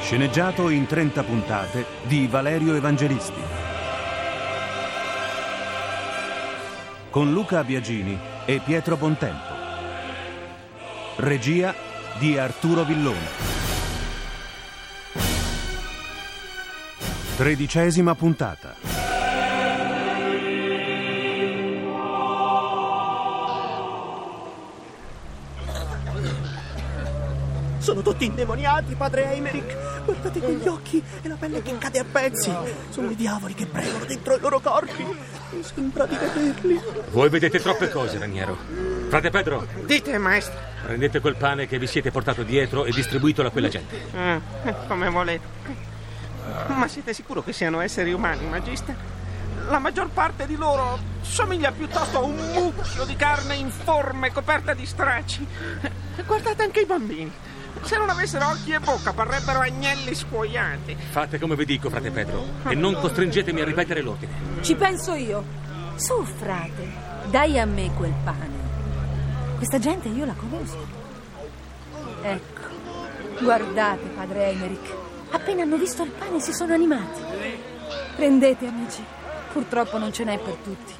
Sceneggiato in 30 puntate di Valerio Evangelisti. Con Luca Biagini e Pietro Bontempo. Regia di Arturo Villone. Tredicesima puntata. Sono tutti indemoniati, padre Eimerick. Guardate quegli occhi e la pelle che cade a pezzi. Sono i diavoli che pregano dentro i loro corpi. Mi sembra di vederli. Voi vedete troppe cose, Raniero. Frate Pedro, Dite, maestro. prendete quel pane che vi siete portato dietro e distribuitelo a quella gente. Ah, come volete. Ma siete sicuro che siano esseri umani, magista? La maggior parte di loro somiglia piuttosto a un mucchio di carne informe coperta di stracci. Guardate anche i bambini. Se non avessero occhi e bocca parrebbero agnelli scuoiati. Fate come vi dico, frate Pedro, e non costringetemi a ripetere l'ordine. Ci penso io. Su, frate, dai a me quel pane. Questa gente io la conosco. Ecco, guardate, padre Emerick. Appena hanno visto il pane si sono animati. Prendete, amici. Purtroppo non ce n'è per tutti.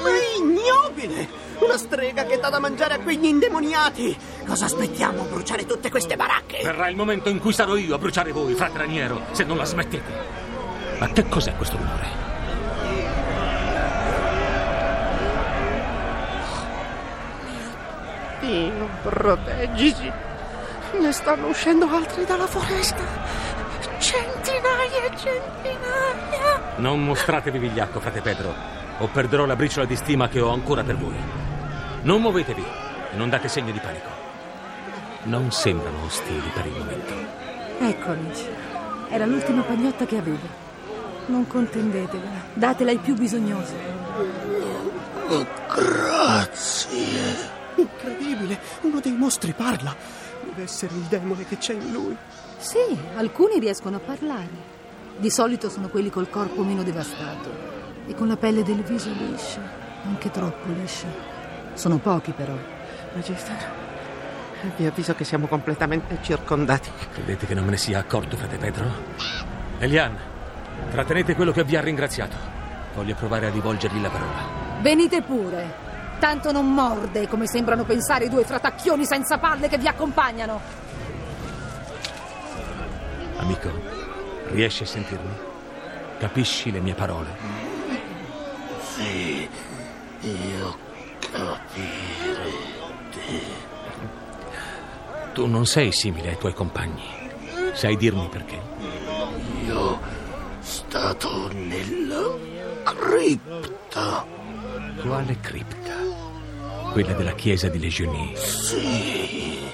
Ma è ignobile! Una strega che dà da mangiare a quegli indemoniati. Cosa aspettiamo a bruciare tutte queste baracche? Verrà il momento in cui sarò io a bruciare voi, frate Raniero, se non la smettete. Ma che cos'è questo rumore? Dio, proteggisi. Ne stanno uscendo altri dalla foresta. Centinaia e centinaia. Non mostratevi vigliacco, frate Pedro, o perderò la briciola di stima che ho ancora per voi. Non muovetevi e non date segno di panico. Non sembrano ostili per il momento. Ecco, amici. Era l'ultima pagnotta che avevo. Non contendetevela. Datela ai più bisognosi. Incredibile! Uno dei mostri parla. Deve essere il demone che c'è in lui. Sì, alcuni riescono a parlare. Di solito sono quelli col corpo meno devastato e con la pelle del viso liscia, anche troppo liscia. Sono pochi però. Magista, vi avviso che siamo completamente circondati. Credete che non me ne sia accorto, frate Pedro? Elian, trattenete quello che vi ha ringraziato. Voglio provare a rivolgergli la parola. Venite pure. Tanto non morde come sembrano pensare i due fratacchioni senza palle che vi accompagnano. Amico, riesci a sentirmi? Capisci le mie parole? Tu non sei simile ai tuoi compagni. Sai dirmi perché? Io stato nella cripta. Quale cripta? Quella della chiesa di Legionie. Sì,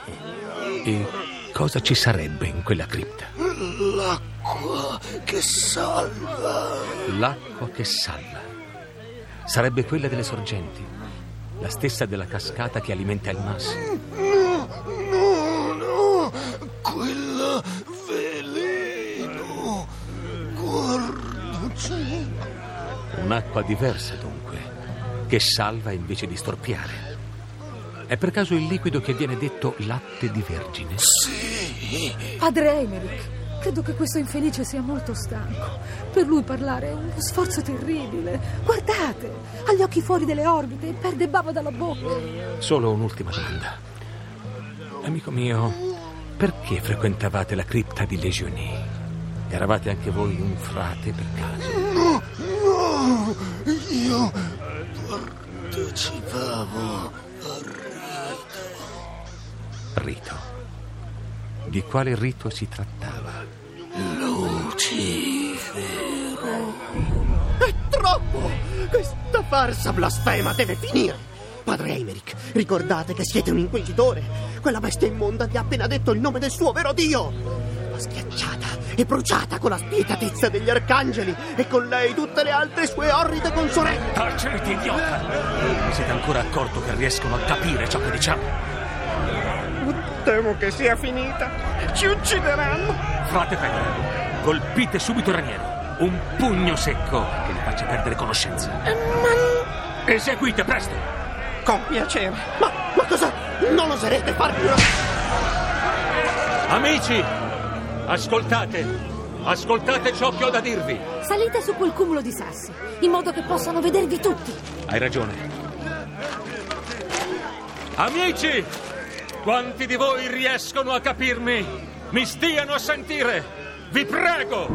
E cosa ci sarebbe in quella cripta? l'acqua che salva. L'acqua che salva. Sarebbe quella delle sorgenti, la stessa della cascata che alimenta il mas. Un'acqua diversa dunque, che salva invece di storpiare. È per caso il liquido che viene detto latte di vergine? Sì, Padre Emerick, credo che questo infelice sia molto stanco. Per lui parlare è uno sforzo terribile. Guardate, ha gli occhi fuori delle orbite e perde bava dalla bocca. Solo un'ultima domanda. Amico mio, perché frequentavate la cripta di Legionie? Eravate anche voi un frate per caso? Di quale rito si trattava? Lucifero. È troppo! Questa farsa blasfema deve finire! Padre Eimerick, ricordate che siete un inquisitore. Quella bestia immonda vi ha appena detto il nome del suo vero Dio. La schiacciata e bruciata con la spietatezza degli arcangeli e con lei tutte le altre sue orride consorelle. Taciti, idiota! Vi siete ancora accorto che riescono a capire ciò che diciamo? Temo che sia finita. Ci uccideranno. Frate Pedro, colpite subito il raniero. Un pugno secco che gli faccia perdere conoscenza. Eseguite presto! Con piacere. Ma, ma cosa? Non oserete una... Amici, ascoltate. Ascoltate ciò che ho da dirvi. Salite su quel cumulo di sassi, in modo che possano vedervi tutti. Hai ragione. Amici, quanti di voi riescono a capirmi? Mi stiano a sentire. Vi prego.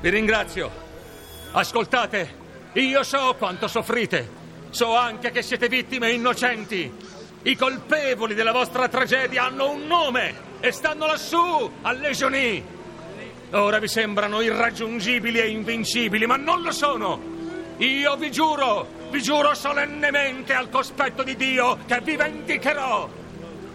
Vi ringrazio. Ascoltate, io so quanto soffrite. So anche che siete vittime innocenti. I colpevoli della vostra tragedia hanno un nome e stanno lassù, a Legioni. Ora vi sembrano irraggiungibili e invincibili, ma non lo sono. Io vi giuro, vi giuro solennemente al cospetto di Dio che vi vendicherò.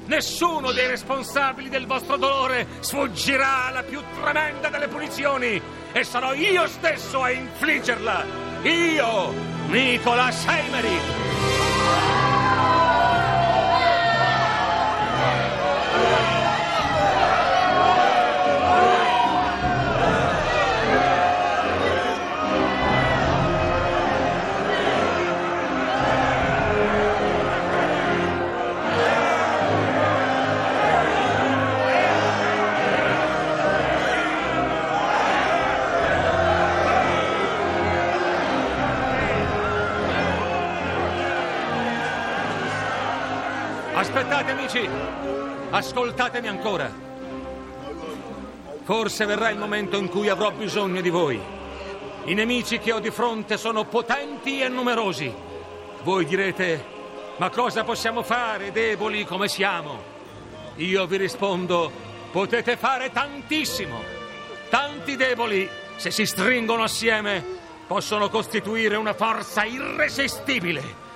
Nessuno dei responsabili del vostro dolore sfuggirà alla più tremenda delle punizioni e sarò io stesso a infliggerla. Io, Nicola Seimeri. Aspettate amici, ascoltatemi ancora. Forse verrà il momento in cui avrò bisogno di voi. I nemici che ho di fronte sono potenti e numerosi. Voi direte, ma cosa possiamo fare, deboli come siamo? Io vi rispondo, potete fare tantissimo. Tanti deboli, se si stringono assieme, possono costituire una forza irresistibile.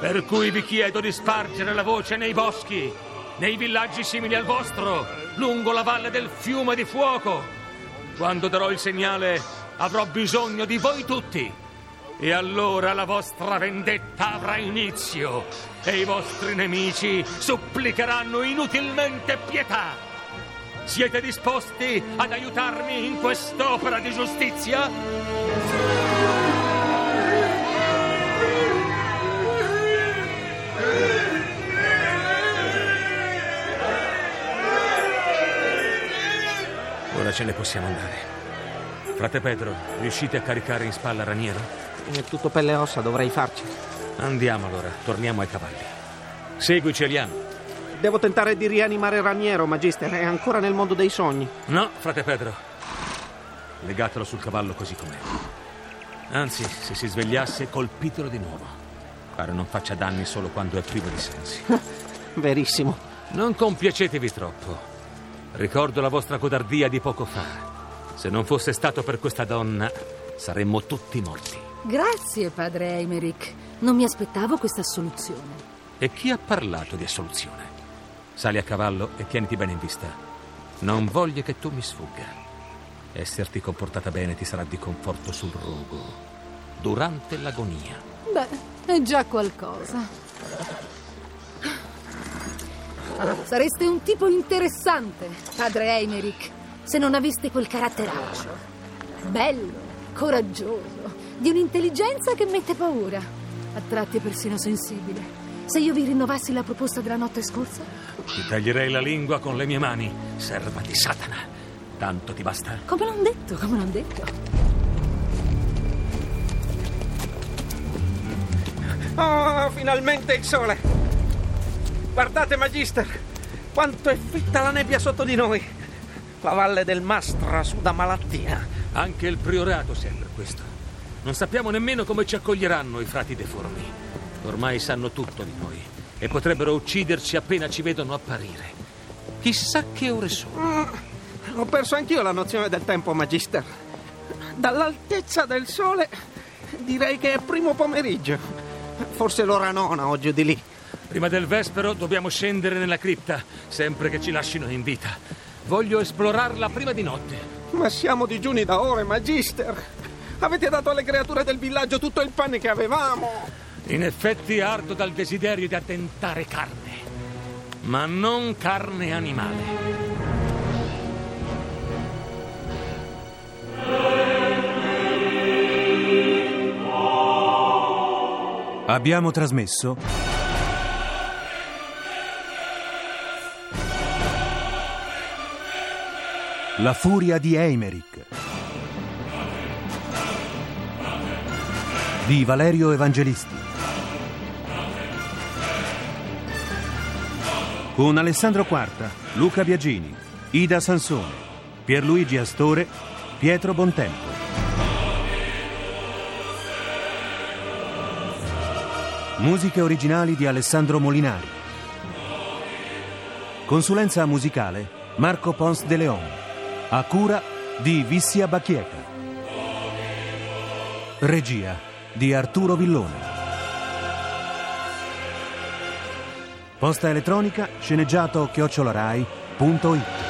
Per cui vi chiedo di spargere la voce nei boschi, nei villaggi simili al vostro, lungo la valle del fiume di fuoco. Quando darò il segnale, avrò bisogno di voi tutti. E allora la vostra vendetta avrà inizio e i vostri nemici supplicheranno inutilmente pietà. Siete disposti ad aiutarmi in quest'opera di giustizia? Ce ne possiamo andare. Frate Pedro, riuscite a caricare in spalla Raniero? È tutto pelle e ossa, dovrei farci. Andiamo allora, torniamo ai cavalli. Seguici, Eliano. Devo tentare di rianimare Raniero, Magister. È ancora nel mondo dei sogni. No, frate Pedro. Legatelo sul cavallo così com'è. Anzi, se si svegliasse, colpitelo di nuovo. Pare non faccia danni solo quando è privo di sensi. Verissimo. Non compiacetevi troppo. Ricordo la vostra codardia di poco fa. Se non fosse stato per questa donna, saremmo tutti morti. Grazie, padre Eimerick. Non mi aspettavo questa assoluzione. E chi ha parlato di assoluzione? Sali a cavallo e tieniti bene in vista. Non voglio che tu mi sfugga. Esserti comportata bene ti sarà di conforto sul rogo durante l'agonia. Beh, è già qualcosa. Sareste un tipo interessante, padre Eimerick, se non aveste quel caratteraccio. Bello, coraggioso, di un'intelligenza che mette paura. A tratti persino sensibile. Se io vi rinnovassi la proposta della notte scorsa? Ti taglierei la lingua con le mie mani, serva di Satana. Tanto ti basta? Come l'ho detto, come l'ho detto. Oh, finalmente il sole! Guardate, Magister, quanto è fitta la nebbia sotto di noi. La valle del Mastra suda malattia. Anche il priorato sembra questo. Non sappiamo nemmeno come ci accoglieranno i frati deformi. Ormai sanno tutto di noi e potrebbero ucciderci appena ci vedono apparire. Chissà che ore sono. Ho perso anch'io la nozione del tempo, Magister. Dall'altezza del sole direi che è primo pomeriggio. Forse l'ora nona o giù di lì. Prima del vespero dobbiamo scendere nella cripta, sempre che ci lasciano in vita. Voglio esplorarla prima di notte. Ma siamo digiuni da ore, Magister. Avete dato alle creature del villaggio tutto il pane che avevamo. In effetti ardo dal desiderio di attentare carne, ma non carne animale. Abbiamo trasmesso La furia di Eimerick di Valerio Evangelisti con Alessandro Quarta, Luca Biagini, Ida Sansone, Pierluigi Astore, Pietro Bontempo. Musiche originali di Alessandro Molinari. Consulenza musicale Marco Pons de Leon. A cura di Vissia Bacchieca. Regia di Arturo Villone. Posta elettronica sceneggiato chiocciolarai.it